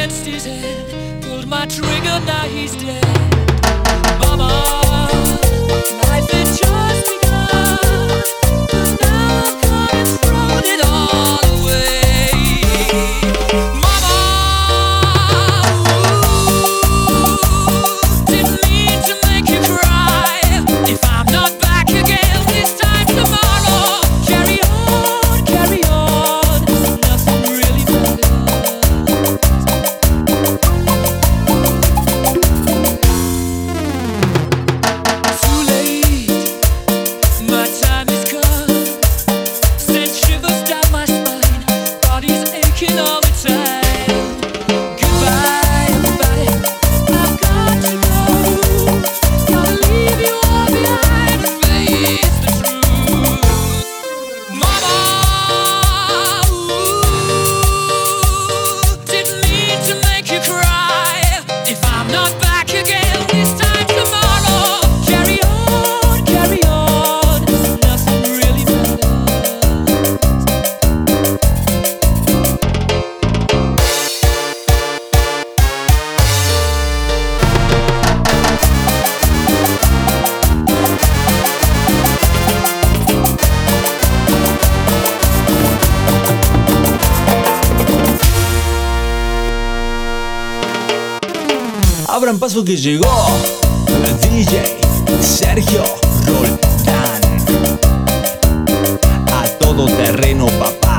against his head. Pulled my trigger, now he's dead. Abran paso que llegó DJ Sergio Roldán. A todo terreno, papá.